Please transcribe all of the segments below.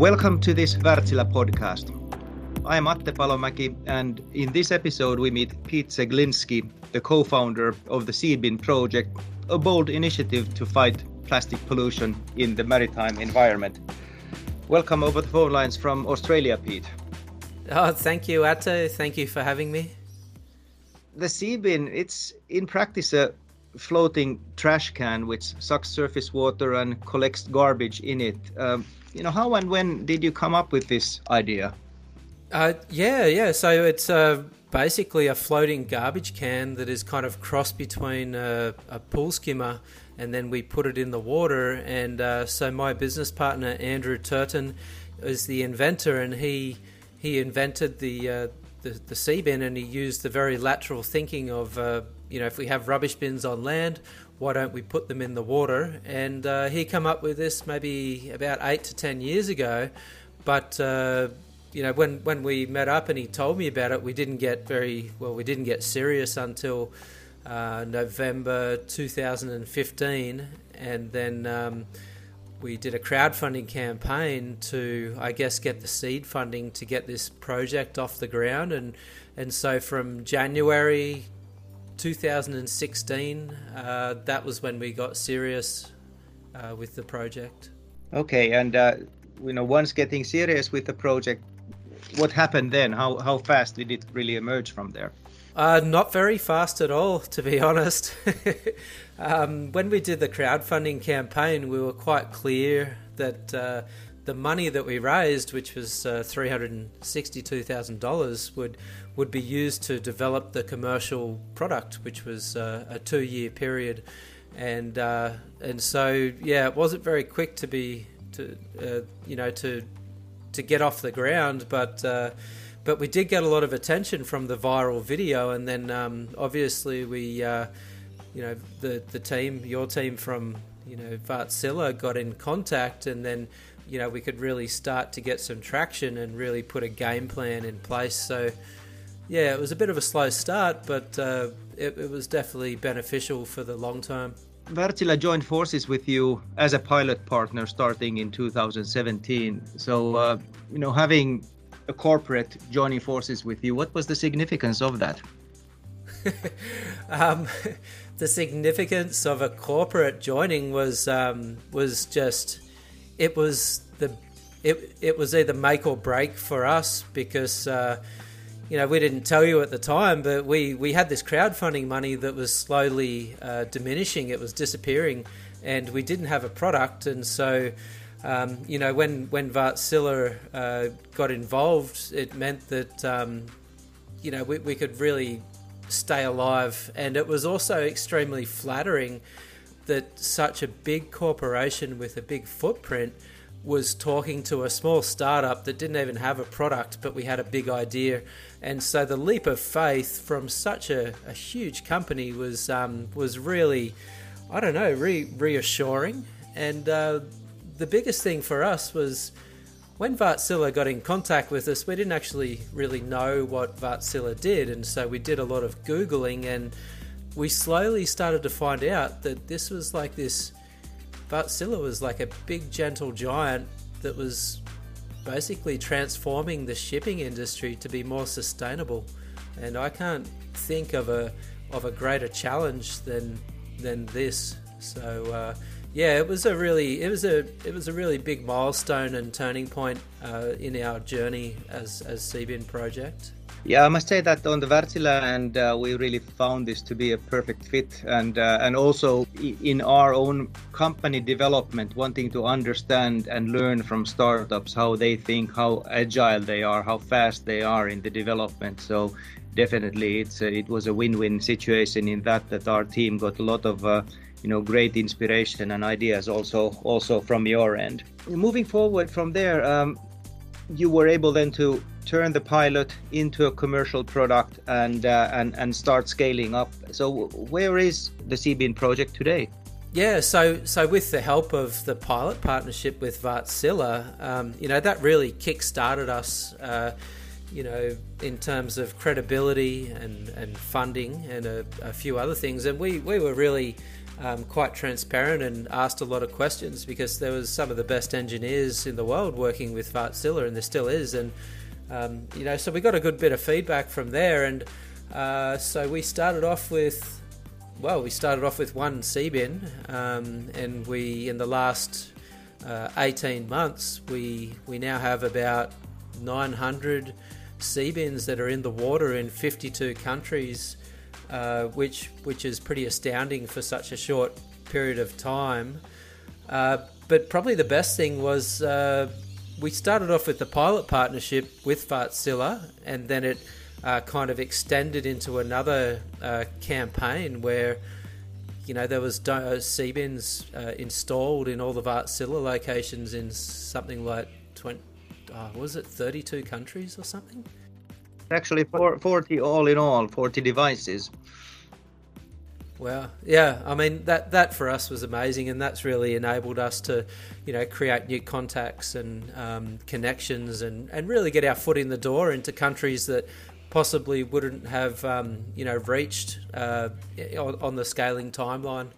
Welcome to this Wärtsilä podcast. I am Atte Palomäki, and in this episode, we meet Pete Ceglinski, the co founder of the Seabin project, a bold initiative to fight plastic pollution in the maritime environment. Welcome over the phone lines from Australia, Pete. Oh, thank you, Atte. Thank you for having me. The Seabin, it's in practice a floating trash can which sucks surface water and collects garbage in it. Um, you know, how and when did you come up with this idea? Uh, yeah, yeah. So it's uh, basically a floating garbage can that is kind of crossed between a, a pool skimmer and then we put it in the water. And uh, so my business partner Andrew Turton is the inventor, and he he invented the uh, the, the Seabin, and he used the very lateral thinking of uh, you know if we have rubbish bins on land, why don't we put them in the water? And uh, he came up with this maybe about eight to ten years ago, but uh, you know, when when we met up and he told me about it, we didn't get very well. We didn't get serious until uh, November 2015, and then um, we did a crowdfunding campaign to, I guess, get the seed funding to get this project off the ground, and and so from January 2016, uh, that was when we got serious uh, with the project. Okay, and uh, you know, once getting serious with the project, what happened then? How how fast did it really emerge from there? Uh, not very fast at all, to be honest. um, when we did the crowdfunding campaign, we were quite clear that uh, the money that we raised, which was uh, three hundred and sixty-two thousand dollars, would would be used to develop the commercial product, which was uh, a two-year period, and uh, and so yeah, it wasn't very quick to be to uh, you know to to get off the ground, but uh, but we did get a lot of attention from the viral video, and then um, obviously we, uh, you know, the the team, your team from you know Wärtsilä got in contact, and then you know we could really start to get some traction and really put a game plan in place. So yeah, it was a bit of a slow start, but uh, it, it was definitely beneficial for the long term. Wärtsilä joined forces with you as a pilot partner starting in 2017. So, uh, you know, having a corporate joining forces with you, what was the significance of that? um, the significance of a corporate joining was um, was just it was the it, it was either make or break for us because uh, you know, we didn't tell you at the time, but we, we had this crowdfunding money that was slowly uh, diminishing. It was disappearing, and we didn't have a product. And so, um, you know, when when Wärtsilä uh, got involved, it meant that um, you know we, we could really stay alive. And it was also extremely flattering that such a big corporation with a big footprint was talking to a small startup that didn't even have a product, but we had a big idea. And so the leap of faith from such a, a huge company was um, was really, I don't know, re- reassuring. And uh, the biggest thing for us was when Wärtsilä got in contact with us, we didn't actually really know what Wärtsilä did, and so we did a lot of googling, and we slowly started to find out that this was like this Wärtsilä was like a big, gentle giant that was basically transforming the shipping industry to be more sustainable. And I can't think of a of a greater challenge than than this. So uh, yeah, it was a really it was a it was a really big milestone and turning point uh, in our journey as as Seabin project. Yeah, I must say that on the Wärtsilä and uh, we really found this to be a perfect fit, and uh, and also in our own company development, wanting to understand and learn from startups how they think, how agile they are, how fast they are in the development. So definitely, it's a, it was a win-win situation in that that our team got a lot of. Uh, you know great inspiration and ideas also also from your end moving forward from there um, you were able then to turn the pilot into a commercial product and uh, and and start scaling up. So where is the Seabin project today? Yeah, so so with the help of the pilot partnership with Wärtsilä, um, you know that really kick-started us. Uh, you know, in terms of credibility and, and funding and a, a few other things, and we, we were really um, quite transparent and asked a lot of questions because there was some of the best engineers in the world working with Wärtsilä, and there still is. And um, you know, so we got a good bit of feedback from there, and uh, so we started off with. Well, we started off with one Seabin, um, and we in the last uh, 18 months we we now have about 900 Seabins that are in the water in 52 countries uh, which which is pretty astounding for such a short period of time. Uh, but probably the best thing was uh, we started off with the pilot partnership with Wärtsilä, and then it uh, kind of extended into another uh, campaign where you know there was Seabins installed in all the Wärtsilä locations in something like 20, was it 32 countries or something? Actually, 40 all in all, 40 devices. Wow. Yeah. I mean that that for us was amazing, and that's really enabled us to, you know, create new contacts and um, connections, and and really get our foot in the door into countries that possibly wouldn't have, um, you know, reached uh, on, on, the scaling timeline.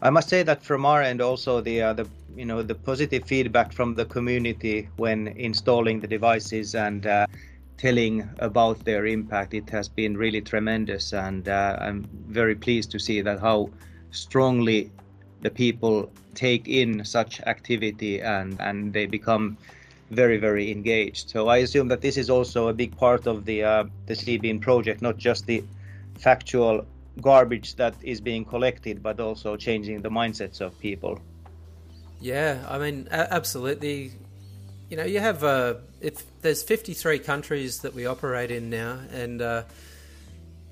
I must say that from our end, also the uh, the you know the positive feedback from the community when installing the devices and. Uh, telling about their impact, it has been really tremendous, and uh, I'm very pleased to see that how strongly the people take in such activity and and they become very very engaged. So I assume that this is also a big part of the uh, the Seabin project, not just the factual garbage that is being collected, but also changing the mindsets of people. Yeah, I mean, absolutely you know, you have uh, if there's 53 countries that we operate in now, and uh,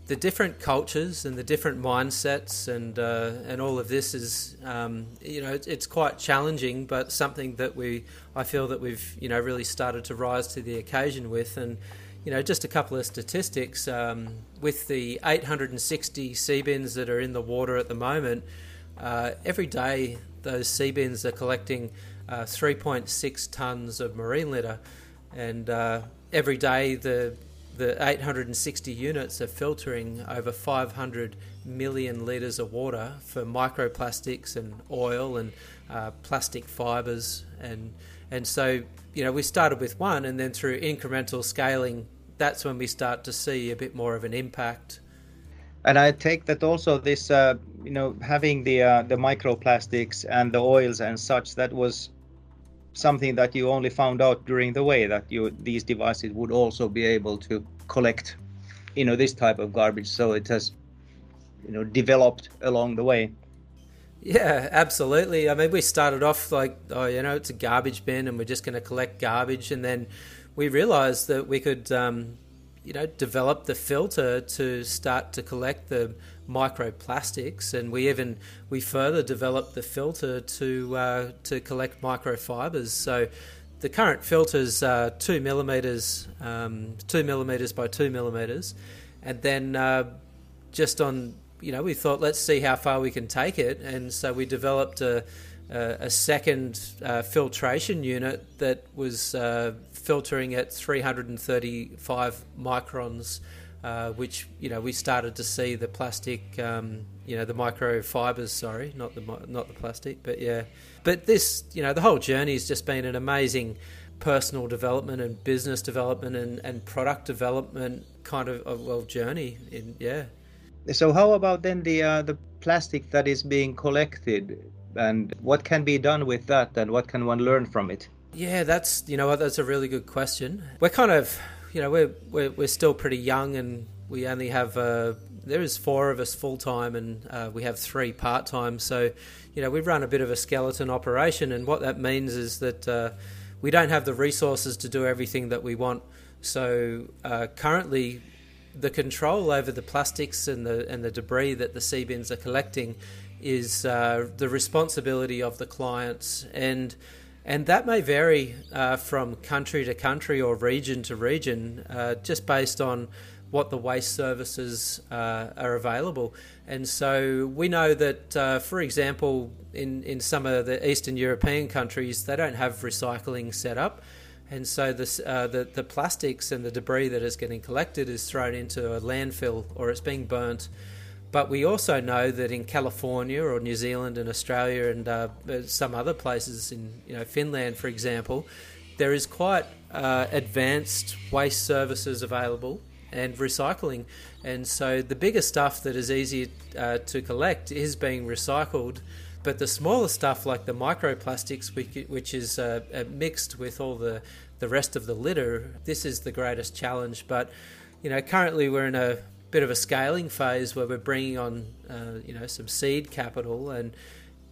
the different cultures and the different mindsets and uh, and all of this is, um, you know, it's, quite challenging, but something that we I feel that we've you know really started to rise to the occasion with, and you know, just a couple of statistics um, with the 860 Seabins that are in the water at the moment. Uh, every day, those Seabins are collecting uh, 3.6 tons of marine litter, and uh, every day the the 860 units are filtering over 500 million litres of water for microplastics and oil and uh, plastic fibres. And and so you know we started with one and then through incremental scaling that's when we start to see a bit more of an impact. And I take that also this uh, you know having the uh, the microplastics and the oils and such that was something that you only found out during the way that you these devices would also be able to collect you know this type of garbage. So it has you know developed along the way. Yeah absolutely. I mean we started off like oh you know it's a garbage bin and we're just going to collect garbage. And then we realized that we could um, you know develop the filter to start to collect the microplastics, and we even we further developed the filter to uh, to collect microfibers. So the current filter's uh, two millimeters, um, two millimeters by two millimeters, and then uh, just on you know we thought let's see how far we can take it, and so we developed a a second uh, filtration unit that was uh, filtering at 335 microns uh, which you know we started to see the plastic, um, you know, the microfibers. Sorry, not the not the plastic, but yeah. But this, you know, the whole journey has just been an amazing personal development and business development and, and product development kind of well journey. In yeah. So how about then the uh, the plastic that is being collected, and what can be done with that, and what can one learn from it? Yeah, that's you know that's a really good question. We're kind of you know we're, we're we're still pretty young and we only have uh, there is four of us full time and uh, we have three part time. So you know we run a bit of a skeleton operation, and what that means is that uh, we don't have the resources to do everything that we want. So uh, currently, the control over the plastics and the and the debris that the Seabins are collecting is uh, the responsibility of the clients and and that may vary uh, from country to country or region to region, uh, just based on what the waste services uh, are available. And so we know that, uh, for example, in, in some of the Eastern European countries, they don't have recycling set up. And so this, uh, the, the plastics and the debris that is getting collected is thrown into a landfill or it's being burnt. But we also know that in California or New Zealand and Australia and uh, some other places in you know Finland, for example, there is quite uh, advanced waste services available and recycling. And so the bigger stuff that is easy uh, to collect is being recycled. But the smaller stuff, like the microplastics, which is uh, uh, mixed with all the, the rest of the litter, this is the greatest challenge. But you know, currently we're in a bit of a scaling phase where we're bringing on uh, you know some seed capital and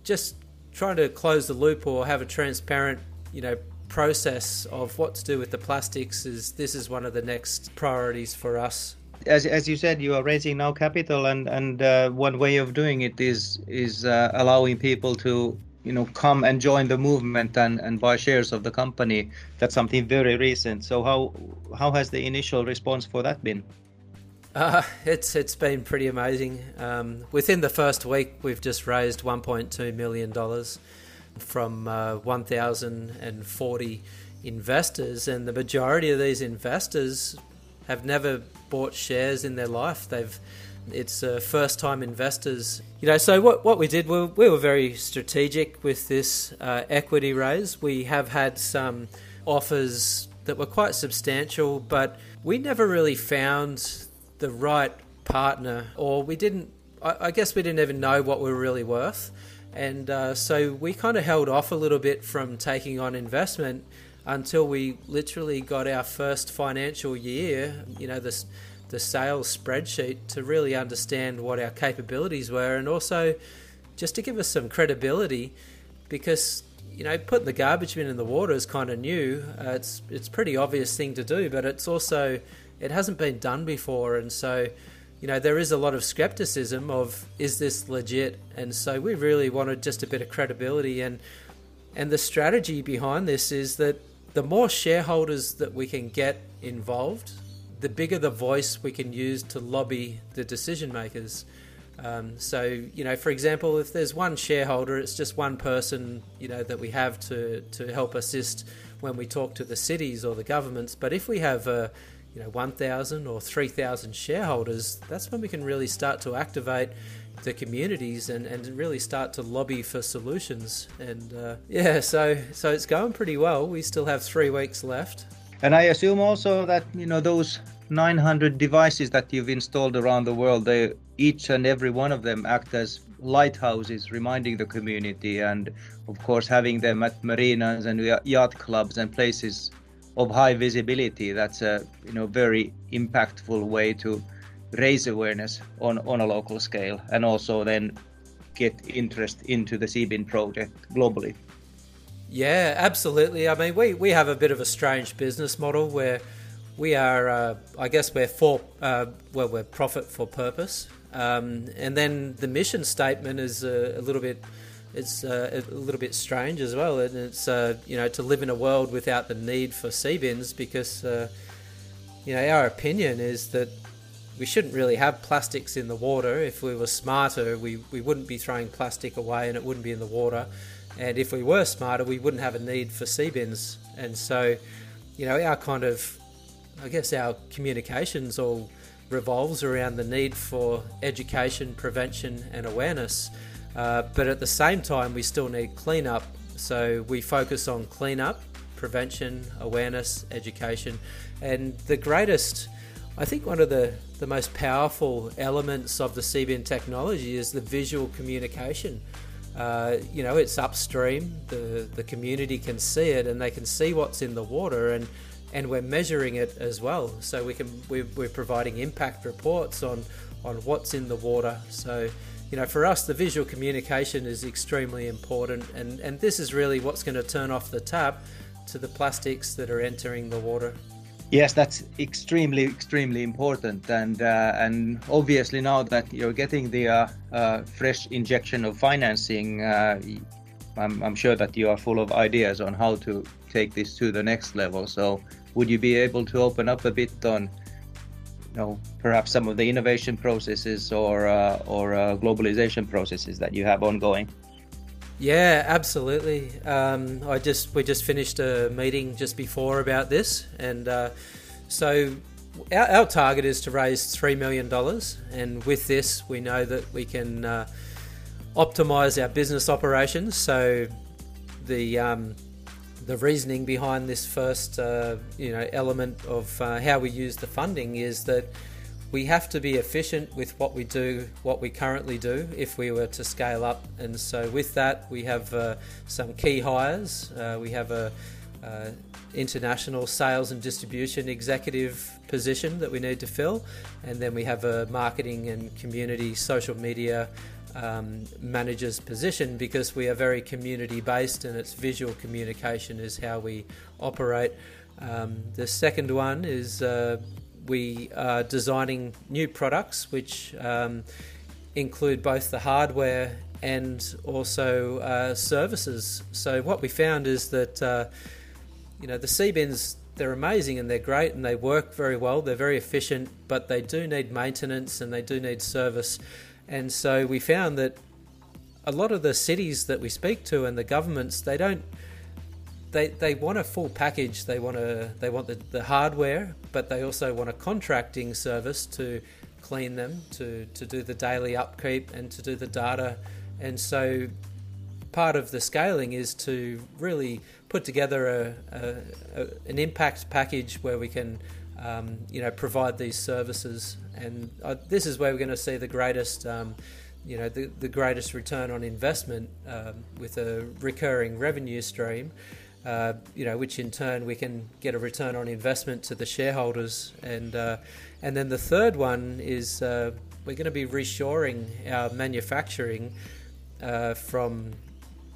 just trying to close the loop or have a transparent you know process of what to do with the plastics is this is one of the next priorities for us. As, as you said you are raising now capital and and uh, one way of doing it is is uh, allowing people to you know come and join the movement and, and buy shares of the company. That's something very recent. So how how has the initial response for that been uh, it's it's been pretty amazing. Um, within the first week, we've just raised 1.2 million dollars from uh, 1,040 investors, and the majority of these investors have never bought shares in their life. They've it's uh, first time investors. You know, so what, what we did, we, we were very strategic with this uh, equity raise. We have had some offers that were quite substantial, but we never really found the right partner, or we didn't. I, I guess we didn't even know what we were really worth, and uh, so we kind of held off a little bit from taking on investment until we literally got our first financial year. You know, this the sales spreadsheet to really understand what our capabilities were, and also just to give us some credibility, because you know, putting the garbage bin in the water is kind of new. Uh, it's it's pretty obvious thing to do, but it's also it hasn't been done before, and so you know there is a lot of skepticism of is this legit, and so we really wanted just a bit of credibility and and the strategy behind this is that the more shareholders that we can get involved, the bigger the voice we can use to lobby the decision makers. Um, so, you know, for example, if there's one shareholder, it's just one person, you know, that we have to, to help assist when we talk to the cities or the governments. But if we have a, you know 1,000 or 3,000 shareholders, that's when we can really start to activate the communities and, and really start to lobby for solutions. And uh, yeah, so so it's going pretty well. We still have three weeks left. And I assume also that you know those 900 devices that you've installed around the world, they each and every one of them act as lighthouses, reminding the community, and of course having them at marinas and yacht clubs and places of high visibility, that's a you know very impactful way to raise awareness on, on a local scale and also then get interest into the Seabin project globally. Yeah, absolutely. I mean, we, we have a bit of a strange business model where we are, uh, I guess, we're for, uh, well, we're profit for purpose, um, and then the mission statement is a, a little bit it's uh, a little bit strange as well, and it's uh, you know to live in a world without the need for Seabins because uh, you know our opinion is that we shouldn't really have plastics in the water. If we were smarter, we, we wouldn't be throwing plastic away and it wouldn't be in the water. And if we were smarter, we wouldn't have a need for Seabins. And so, you know, our kind of, I guess, our communications all revolves around the need for education, prevention, and awareness. Uh, but at the same time, we still need cleanup. So we focus on cleanup, prevention, awareness, education. And the greatest, I think, one of the, the most powerful elements of the Seabin technology is the visual communication. Uh, you know, it's upstream, the, the community can see it and they can see what's in the water. And and we're measuring it as well. So we can we're, we're providing impact reports on on what's in the water. So you know, for us, the visual communication is extremely important, and, and this is really what's going to turn off the tap to the plastics that are entering the water. Yes, that's extremely, extremely important, and uh, and obviously now that you're getting the uh, uh, fresh injection of financing, uh, I'm, I'm sure that you are full of ideas on how to take this to the next level. So, would you be able to open up a bit on know perhaps some of the innovation processes or uh, or uh, globalization processes that you have ongoing? Yeah, absolutely. Um, I just we just finished a meeting just before about this, and uh, so our, our, target is to raise $3 million. And with this, we know that we can uh, optimize our business operations. So the. Um, the reasoning behind this first, uh, you know, element of uh, how we use the funding is that we have to be efficient with what we do, what we currently do, if we were to scale up. And so, with that, we have uh, some key hires. Uh, we have a uh, international sales and distribution executive position that we need to fill, and then we have a marketing and community social media um, manager's position because we are very community based and it's visual communication is how we operate. Um, the second one is uh, we are designing new products which um, include both the hardware and also uh, services. So what we found is that uh, you know the Seabins they're amazing and they're great and they work very well. They're very efficient, but they do need maintenance and they do need service. And so we found that a lot of the cities that we speak to and the governments they don't they, they want a full package. They want a they want the, the hardware, but they also want a contracting service to clean them, to, to do the daily upkeep, and to do the data. And so, part of the scaling is to really put together a, a, a an impact package where we can, um, you know, provide these services. And uh, this is where we're going to see the greatest. Um, you know the, the greatest return on investment um, with a recurring revenue stream uh, you know, which in turn we can get a return on investment to the shareholders. And uh, and then the third one is uh, we're going to be reshoring our manufacturing uh, from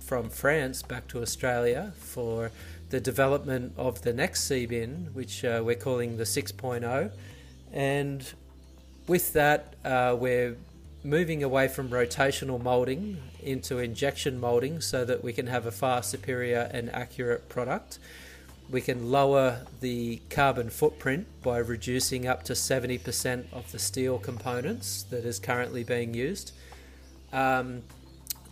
from France back to Australia for the development of the next Seabin, which uh, we're calling the 6.0. And with that, we're moving away from rotational molding into injection molding so that we can have a far superior and accurate product. We can lower the carbon footprint by reducing up to 70% of the steel components that is currently being used. Um,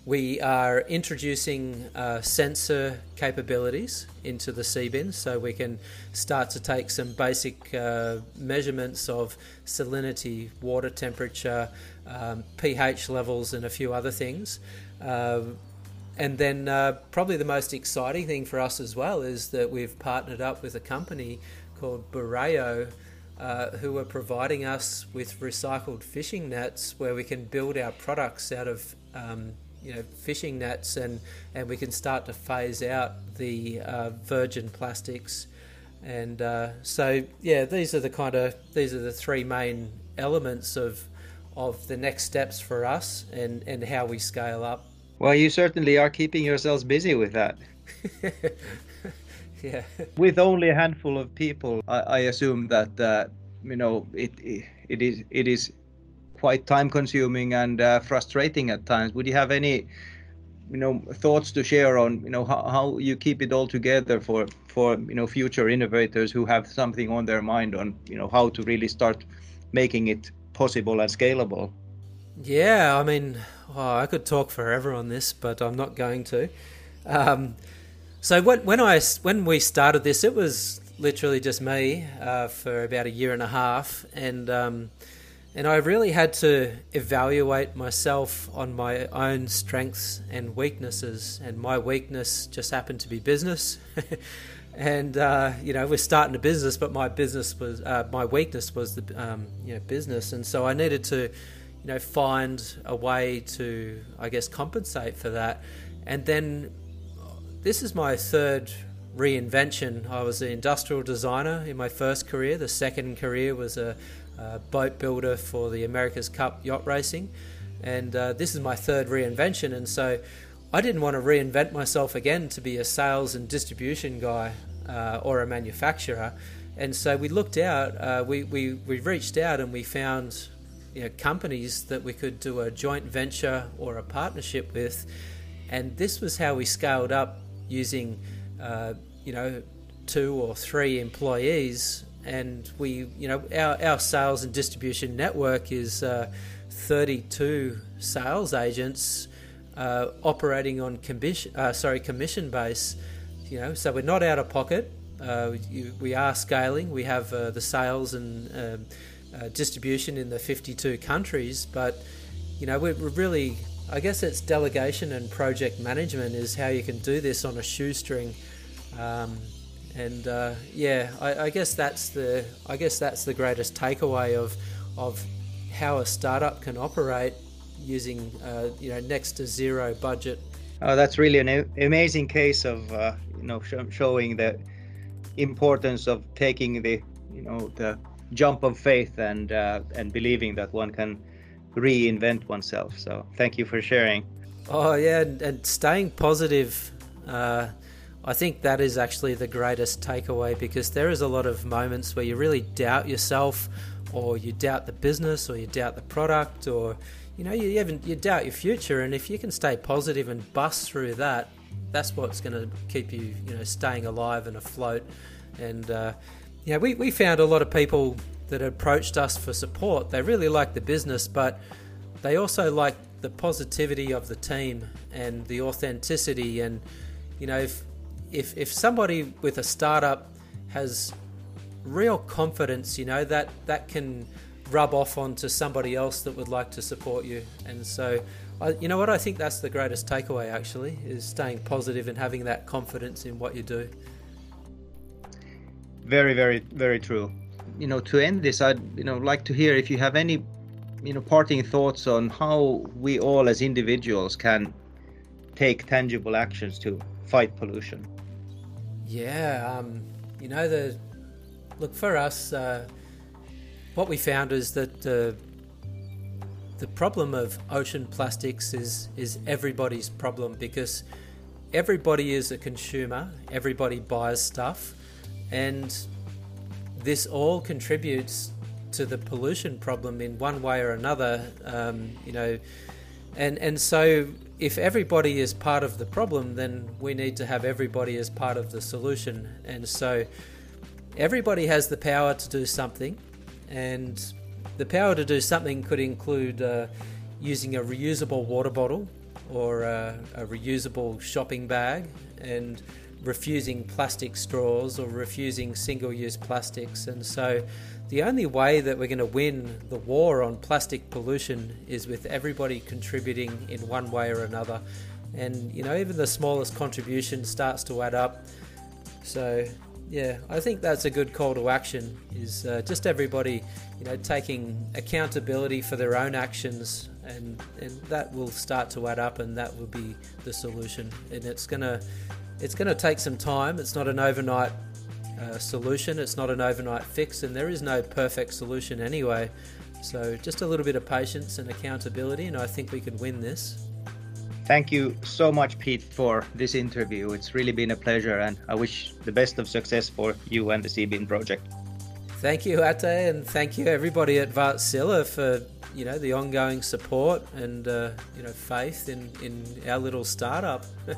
we are introducing uh, sensor capabilities into the Seabin so we can start to take some basic uh, measurements of salinity, water temperature, um, pH levels, and a few other things. Um, and then, uh, probably the most exciting thing for us as well is that we've partnered up with a company called Bureo, uh, who are providing us with recycled fishing nets where we can build our products out of um, you know fishing nets and and we can start to phase out the uh, virgin plastics. And uh, so yeah these are the kind of these are the three main elements of of the next steps for us and and how we scale up. Well you certainly are keeping yourselves busy with that. Yeah. With only a handful of people i, I assume that uh, you know it, it it is it is quite time consuming and uh, frustrating at times. Would you have any you know thoughts to share on you know how, how you keep it all together for for you know future innovators who have something on their mind on you know how to really start making it possible and scalable yeah i mean oh, i could talk forever on this but i'm not going to um, so when, when i when we started this it was literally just me uh, for about a year and a half and um, and I really had to evaluate myself on my own strengths and weaknesses. And my weakness just happened to be business. and uh, you know, we're starting a business, but my business was uh, my weakness was the um, you know business, and so I needed to you know find a way to I guess compensate for that. And then this is my third reinvention. I was an industrial designer in my first career. The second career was a uh, boat builder for the America's Cup yacht racing. And uh, this is my third reinvention. And so I didn't want to reinvent myself again to be a sales and distribution guy uh, or a manufacturer. And so we looked out, uh, we, we, we reached out and we found you know, companies that we could do a joint venture or a partnership with. And this was how we scaled up using, uh, you know, two or three employees and we, you know, our, our sales and distribution network is uh, 32 sales agents uh, operating on commission, uh, sorry, commission base. You know, so we're not out of pocket, Uh, you, we are scaling. We have uh, the sales and um, uh, distribution in the 52 countries, but you know we're, we're really. I guess it's delegation and project management is how you can do this on a shoestring. Um, and uh, yeah, I, I, guess that's the I guess that's the greatest takeaway of of how a startup can operate using uh, you know next to zero budget. Oh, that's really an amazing case of uh, you know sh- showing the importance of taking the you know the jump of faith and uh, and believing that one can reinvent oneself. So thank you for sharing. Oh yeah, and, and staying positive. I think that is actually the greatest takeaway because there is a lot of moments where you really doubt yourself, or you doubt the business, or you doubt the product, or you know you even you doubt your future. And if you can stay positive and bust through that, that's what's going to keep you you know staying alive and afloat. And uh, yeah, we we found a lot of people that approached us for support. They really like the business, but they also like the positivity of the team and the authenticity and you know if if if somebody with a startup has real confidence, you know that that can rub off onto somebody else that would like to support you. And so, I, you know what? I think that's the greatest takeaway. Actually, is staying positive and having that confidence in what you do. Very, very, very true. You know, to end this, I'd you know like to hear if you have any you know parting thoughts on how we all as individuals can take tangible actions to fight pollution. Yeah, um, you know the look for us. Uh, what we found is that uh, the problem of ocean plastics is is everybody's problem because everybody is a consumer. Everybody buys stuff, and this all contributes to the pollution problem in one way or another. Um, you know, and and so if everybody is part of the problem, then we need to have everybody as part of the solution. And so everybody has the power to do something, and the power to do something could include uh, using a reusable water bottle or a, a reusable shopping bag and refusing plastic straws or refusing single use plastics. And so the only way that we're going to win the war on plastic pollution is with everybody contributing in one way or another. And you know, even the smallest contribution starts to add up. So, yeah, I think that's a good call to action. Is uh, just everybody, you know, taking accountability for their own actions, and and that will start to add up, and that will be the solution. And it's gonna, it's gonna take some time. It's not an overnight uh, solution. It's not an overnight fix, and there is no perfect solution anyway. So, just a little bit of patience and accountability, and I think we can win this. Thank you so much, Pete, for this interview. It's really been a pleasure, and I wish the best of success for you and the Seabin project. Thank you, Atte, and thank you everybody at Wärtsilä for you know the ongoing support and uh, you know faith in in our little startup.